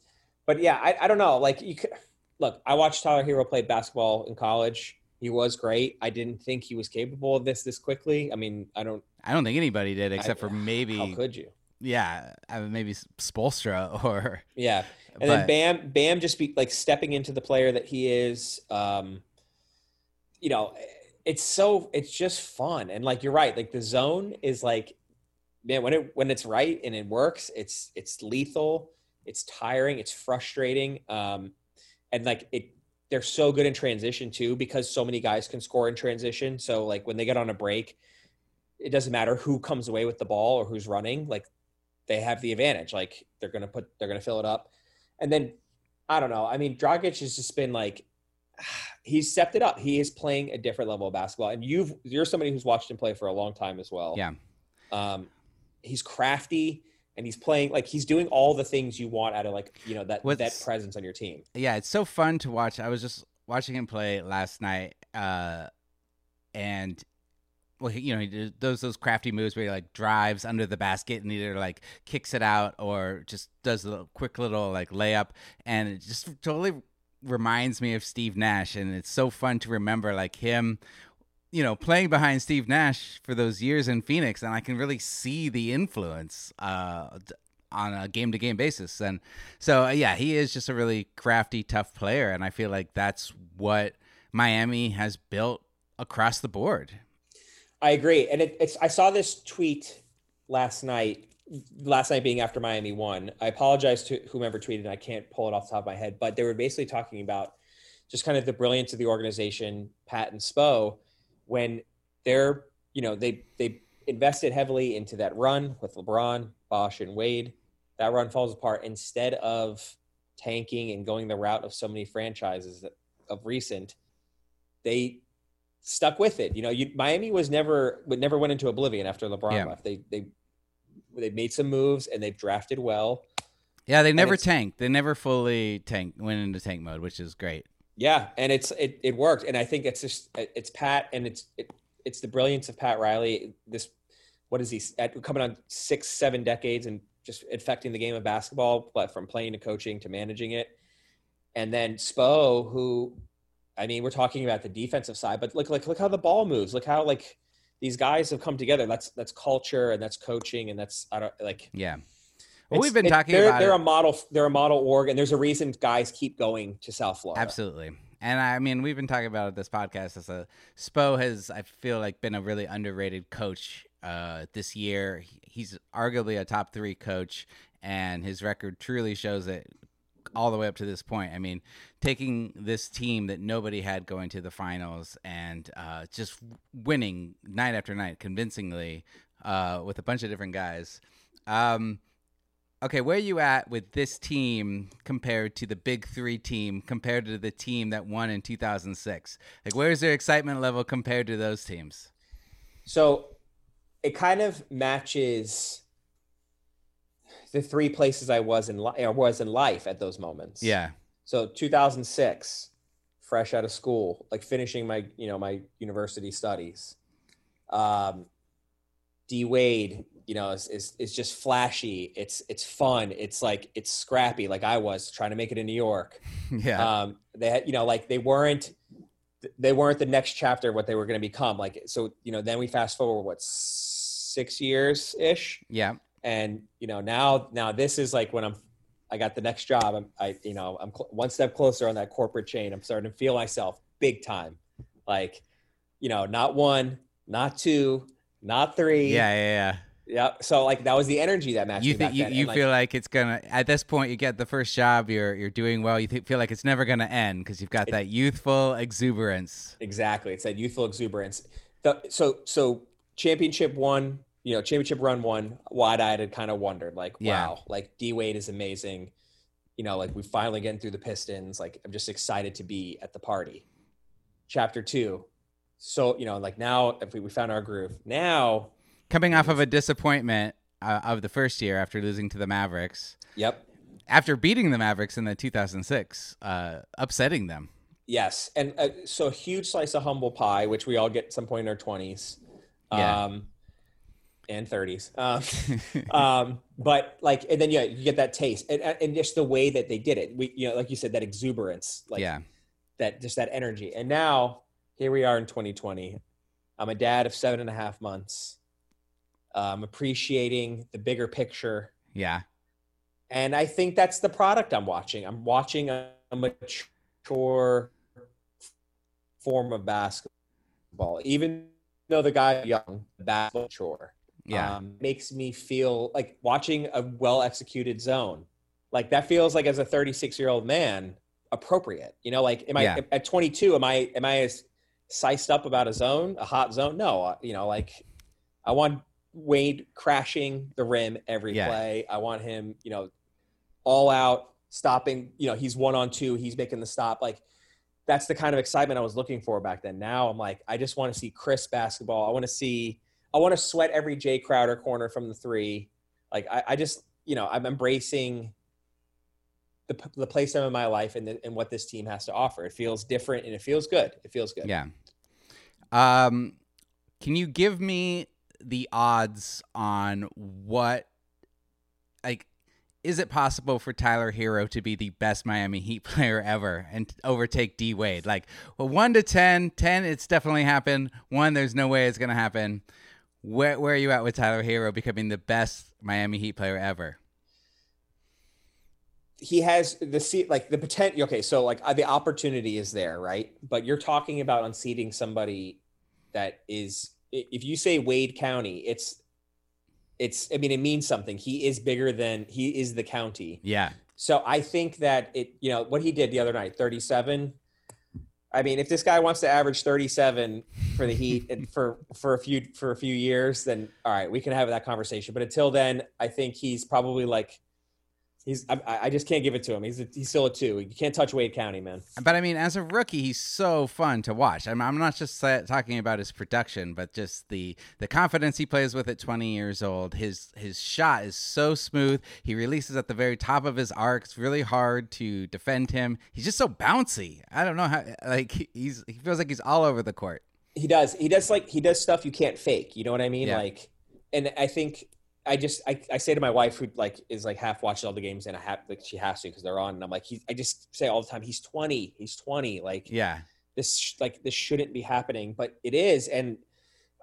Speaker 3: but yeah, I, I don't know. Like you could look. I watched Tyler Herro play basketball in college. He was great. I didn't think he was capable of this this quickly. I mean, I don't.
Speaker 1: I don't think anybody did, except for maybe.
Speaker 3: How could you?
Speaker 1: yeah, uh, maybe Spoelstra or.
Speaker 3: Yeah. And
Speaker 1: but-
Speaker 3: then Bam, Bam just be like stepping into the player that he is. Um, you know, it's so it's just fun and like you're right. Like the zone is like, man, when it when it's right and it works, it's it's lethal. It's tiring. It's frustrating. Um, and like it, they're so good in transition too because so many guys can score in transition. So like when they get on a break, it doesn't matter who comes away with the ball or who's running. Like they have the advantage. Like they're gonna put they're gonna fill it up. And then I don't know. I mean, Dragic has just been like he's stepped it up. He is playing a different level of basketball. And you've you're somebody who's watched him play for a long time as well.
Speaker 1: Yeah.
Speaker 3: Um, he's crafty and he's playing like he's doing all the things you want out of like you know that
Speaker 1: What's-
Speaker 3: that presence on your team.
Speaker 1: yeah, it's so fun to watch. I was just watching him play last night, uh, and well, he, you know, he did those those crafty moves where he like drives under the basket and either like kicks it out or just does a little, quick little like layup, and it just totally reminds me of Steve Nash, and it's so fun to remember like him. You know, playing behind Steve Nash for those years in Phoenix, and I can really see the influence uh, on a game to game basis. And so, uh, yeah, he is just a really crafty, tough player. And I feel like that's what Miami has built across the board.
Speaker 3: I agree, and it, it's. I saw this tweet last night. Last night being after Miami won. I apologize to whomever tweeted. I can't pull it off the top of my head, but they were basically talking about just kind of the brilliance of the organization, Pat and Spo, when they're you know they they invested heavily into that run with LeBron, Bosh, and Wade. That run falls apart instead of tanking and going the route of so many franchises of recent. They stuck with it. You know, you, Miami was never would never went into oblivion after LeBron
Speaker 1: Yeah.
Speaker 3: left. They they they made some moves and they've drafted well.
Speaker 1: Yeah, they never tanked. They never fully tanked, went into tank mode, which is great.
Speaker 3: Yeah, and it's it, it worked, and I think it's just it's Pat, and it's it, it's the brilliance of Pat Riley. This what is he at, coming on six seven decades and just affecting the game of basketball, but from playing to coaching to managing it, and then Spo, who I mean, we're talking about the defensive side, but look like look how the ball moves. Look how like these guys have come together. That's that's culture and that's coaching and that's I don't like.
Speaker 1: Yeah. Well, we've been talking
Speaker 3: they're,
Speaker 1: about
Speaker 3: they're
Speaker 1: it.
Speaker 3: a model. They're a model org, and there's a reason guys keep going to South Florida.
Speaker 1: Absolutely. And I mean, we've been talking about it this podcast as a Spo has, I feel like, been a really underrated coach uh, this year. He's arguably a top three coach, and his record truly shows it all the way up to this point. I mean, taking this team that nobody had going to the finals and uh, just winning night after night convincingly uh, with a bunch of different guys. Um, okay, where are you at with this team compared to the Big Three team compared to the team that won in 2006? Like, where's their excitement level compared to those teams?
Speaker 3: So it kind of matches the three places I was in li- or was in life at those moments.
Speaker 1: Yeah.
Speaker 3: So 2006, fresh out of school, like finishing my you know my university studies. Um, D Wade, you know, is, is is just flashy. It's it's fun. It's like it's scrappy, like I was trying to make it in New York.
Speaker 1: Yeah.
Speaker 3: Um, they had, you know, like they weren't they weren't the next chapter of what they were going to become. Like so, you know, then we fast forward what six years ish,
Speaker 1: yeah.
Speaker 3: and you know now now this is like when I'm I got the next job. I'm I you know I'm cl- one step closer on that corporate chain. I'm starting to feel myself big time, like you know not one, not two, not three.
Speaker 1: Yeah. Yeah. Yeah.
Speaker 3: Yeah. So like that was the energy that matched
Speaker 1: You think you, you
Speaker 3: And, like,
Speaker 1: feel like it's gonna at this point you get the first job you're you're doing well you think, feel like it's never gonna end because you've got
Speaker 3: It-
Speaker 1: that youthful exuberance
Speaker 3: Exactly. It's that youthful exuberance. The, so so championship one, you know, championship run one, wide eyed had kind of wondered, like,
Speaker 1: Yeah.
Speaker 3: wow, like D Wade is amazing. You know, like we finally getting through the Pistons. Like I'm just excited to be at the party. Chapter two. So, you know, like now if we, we found our groove. Now,
Speaker 1: coming off of a disappointment uh, of the first year after losing to the Mavericks
Speaker 3: yep.
Speaker 1: after beating the Mavericks in the 2006 uh, upsetting them
Speaker 3: Yes. And uh, so a huge slice of humble pie, which we all get at some point in our 20s.
Speaker 1: Yeah.
Speaker 3: Um, and 30s. Um, um, but like, and then yeah, you get that taste, and, and just the way that they did it. We, you know, like you said, that exuberance, like
Speaker 1: yeah
Speaker 3: that, just that energy. And now here we are in 2020. I'm a dad of seven and a half months. I'm appreciating the bigger picture,
Speaker 1: yeah
Speaker 3: and I think that's the product I'm watching. I'm watching a, a mature form of basketball, even though the guy young, basketball mature
Speaker 1: yeah
Speaker 3: um, makes me feel like watching a well executed zone. Like that feels like as a 36 year old man appropriate. You know, like am I
Speaker 1: Yeah.
Speaker 3: at 22? Am I am I as sized up about a zone, a hot zone? No, uh, you know, like I want Wade crashing the rim every
Speaker 1: Yeah.
Speaker 3: play. I want him, you know, all out stopping. You know, he's one on two. He's making the stop. Like that's the kind of excitement I was looking for back then. Now I'm like, I just want to see crisp basketball. I want to see, I want to sweat every Jae Crowder corner from the three. Like I, I just, you know, I'm embracing the, the place I'm in my life and, the, and what this team has to offer. It feels different and it feels good. It feels good.
Speaker 1: yeah um can you give me the odds on what like is it possible for Tyler Herro to be the best Miami Heat player ever and overtake D Wade? Like, well, one to 10, 10, it's definitely happened. One, there's no way it's going to happen. Where, where are you at with Tyler Herro becoming the best Miami Heat player ever?
Speaker 3: he has the seat like the potential okay so like uh, the opportunity is there right but you're talking about unseating somebody that is if you say wade county it's it's i mean it means something. He is bigger than he is the county.
Speaker 1: Yeah.
Speaker 3: so i think that it you know what he did the other night 37 i mean if this guy wants to average 37 for the heat and for for a few for a few years then all right we can have that conversation. But until then i think he's probably like He's I, I just can't give it to him. He's a, he's still a two. You can't touch Wade County, man.
Speaker 1: But I mean, as a rookie, he's so fun to watch. I'm, I'm not just talking about his production, but just the the confidence he plays with at 20 years old. His his shot is so smooth. He releases at the very top of his arc. It's really hard to defend him. He's just so bouncy. I don't know how. Like he's he feels like he's all over the court.
Speaker 3: He does. He does like he does stuff you can't fake. You know what I mean?
Speaker 1: Yeah.
Speaker 3: Like, and I think I just I, I say to my wife who like is like half watched all the games and I have like she has to because they're on and I'm like he I just say all the time he's 20 he's 20 like
Speaker 1: Yeah.
Speaker 3: this like this shouldn't be happening but it is and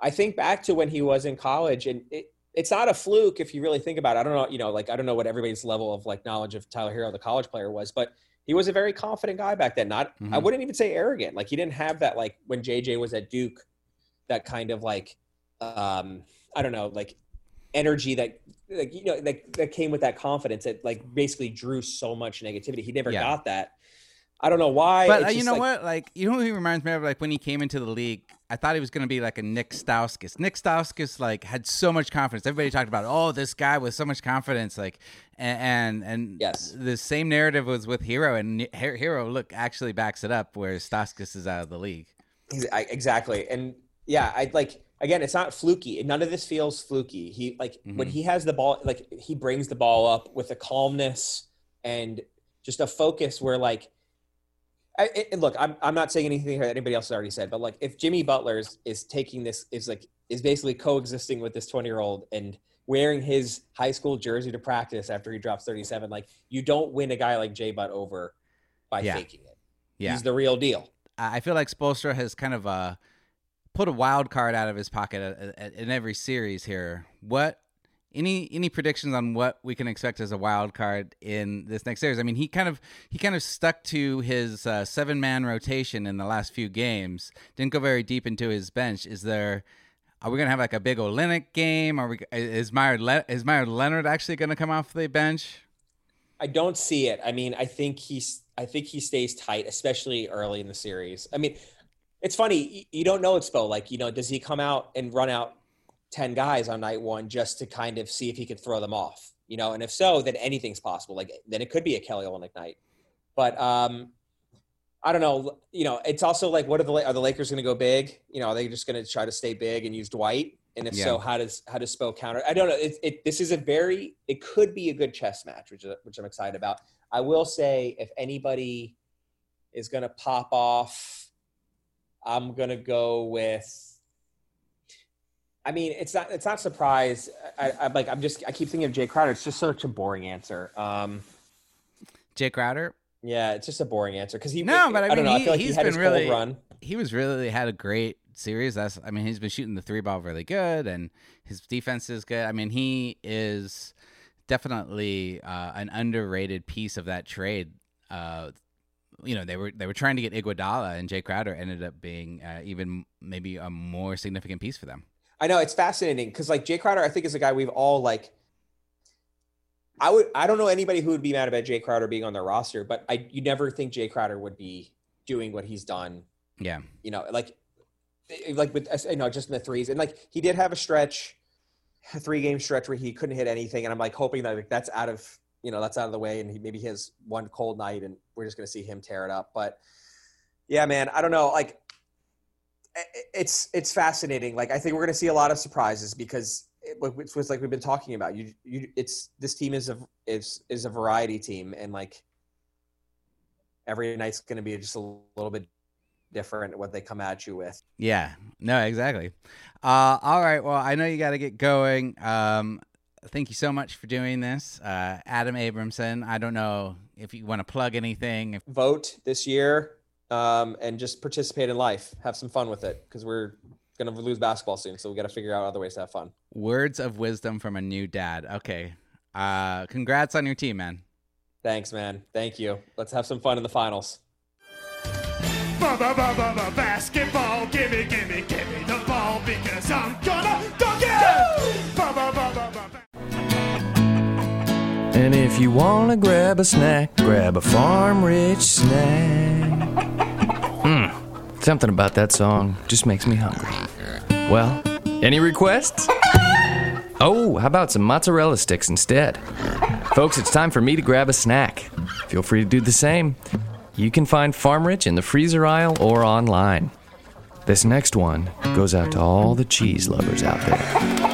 Speaker 3: i think back to when he was in college and it, it's not a fluke if you really think about it i don't know you know like i don't know what everybody's level of like knowledge of tyler herro the college player was but he was a very confident guy back then not i
Speaker 1: Mhm.
Speaker 3: wouldn't even say arrogant like he didn't have that like when jj was at duke that kind of like um i don't know like energy that like you know that, that came with that confidence that like basically drew so much negativity he never
Speaker 1: Yeah.
Speaker 3: got that I don't know why.
Speaker 1: But uh, you know
Speaker 3: like-
Speaker 1: what? Like, you know who he reminds me of? Like when he came into the league, I thought he was going to be like a Nick Stauskas. Nick Stauskas like had so much confidence. Everybody talked about, oh, this guy with so much confidence. Like, and and, and
Speaker 3: Yes.
Speaker 1: the same narrative was with Herro, and Herro look actually backs it up, where Stauskas is out of the league.
Speaker 3: I- exactly. And yeah, I like again, it's not fluky. None of this feels fluky. He like when
Speaker 1: Mhm.
Speaker 3: he has the ball, like he brings the ball up with a calmness and just a focus where like. I, it- look, I'm, I'm not saying anything that anybody else has already said, but like if Jimmy Butler is, is taking this is like is basically coexisting with this 20 year old and wearing his high school jersey to practice after he drops 37, like you don't win a guy like Jay Butt over by
Speaker 1: Yeah.
Speaker 3: faking it.
Speaker 1: Yeah,
Speaker 3: He's the real deal.
Speaker 1: I I feel like Spoelstra has kind of uh, put a wild card out of his pocket at, at, in every series here. What any any predictions on what we can expect as a wild card in this next series? I mean, he kind of he kind of stuck to his uh, seven man rotation in the last few games. Didn't go very deep into his bench. Is there? Are we gonna have like a big Olynyk game? Are we? Is Meyer Le- is Meyer Leonard actually gonna come off the bench?
Speaker 3: I don't see it. I mean, I think he's I think he stays tight, especially early in the series. I mean, it's funny, you don't know it's Spo. Like, you know, does he come out and run out 10 guys on night one just to kind of see if he could throw them off? You know, and if so, then anything's possible. Like then it could be a Kelly Olynyk night. But um I don't know. You know, it's also like, what are the are the Lakers going to go big? You know, are they just going to try to stay big and use Dwight? And if so, how does how does Spo counter? I don't know. It, it this is a very it could be a good chess match, which which I'm excited about. I will say, if anybody is going to pop off, I'm going to go with. I mean, it's not it's not surprise. I, I like I'm just I keep thinking of Jae Crowder. It's just such a boring answer. Um,
Speaker 1: Jae Crowder.
Speaker 3: yeah, it's just a boring answer because he.
Speaker 1: No, but I
Speaker 3: don't
Speaker 1: mean,
Speaker 3: know. I
Speaker 1: he-
Speaker 3: feel like
Speaker 1: he's
Speaker 3: he
Speaker 1: been really-
Speaker 3: run.
Speaker 1: he was really had a great series. That's I mean, he's been shooting the three ball really good, and his defense is good. I mean, he is definitely uh, an underrated piece of that trade. Uh, you know, they were they were trying to get Iguodala, and Jae Crowder ended up being uh, even maybe a more significant piece for them.
Speaker 3: I know it's fascinating because like Jae Crowder, I think is a guy we've all like. I would I don't know anybody who would be mad about Jae Crowder being on their roster, but I you never think Jae Crowder would be doing what he's done.
Speaker 1: Yeah,
Speaker 3: You know, like like with you know just in the threes and like he did have a stretch, a three game stretch where he couldn't hit anything, and I'm like hoping that like, that's out of you know that's out of the way, and he maybe he has one cold night, and we're just gonna see him tear it up. But yeah, man, I don't know, like it's it's fascinating. Like I think we're going to see a lot of surprises because it, it's like we've been talking about. You you it's this team is a is is a variety team, and like every night's going to be just a little bit different what they come at you with.
Speaker 1: yeah, no, exactly. Uh, all right, well, I know you got to get going. Um, thank you so much for doing this, uh, Adam Abramson. I don't know if you want to plug anything. If,
Speaker 3: Vote this year um, and just participate in life. Have some fun with it because we're going to lose basketball soon, so we got to figure out other ways to have fun.
Speaker 1: Words of wisdom from a new dad. Okay. Uh congrats on your team, man.
Speaker 3: Thanks, man. Thank you. Let's have some fun in the finals.
Speaker 4: Basketball, gimme, gimme, gimme the ball because I'm gonna dunk it!
Speaker 5: And if you wanna grab a snack, grab a farm rich snack. Mmm, something about that song just makes me hungry. Well, any requests? Oh, how about some mozzarella sticks instead? Folks, it's time for me to grab a snack. Feel free to do the same. You can find Farm Rich in the freezer aisle or online. This next one goes out to all the cheese lovers out there.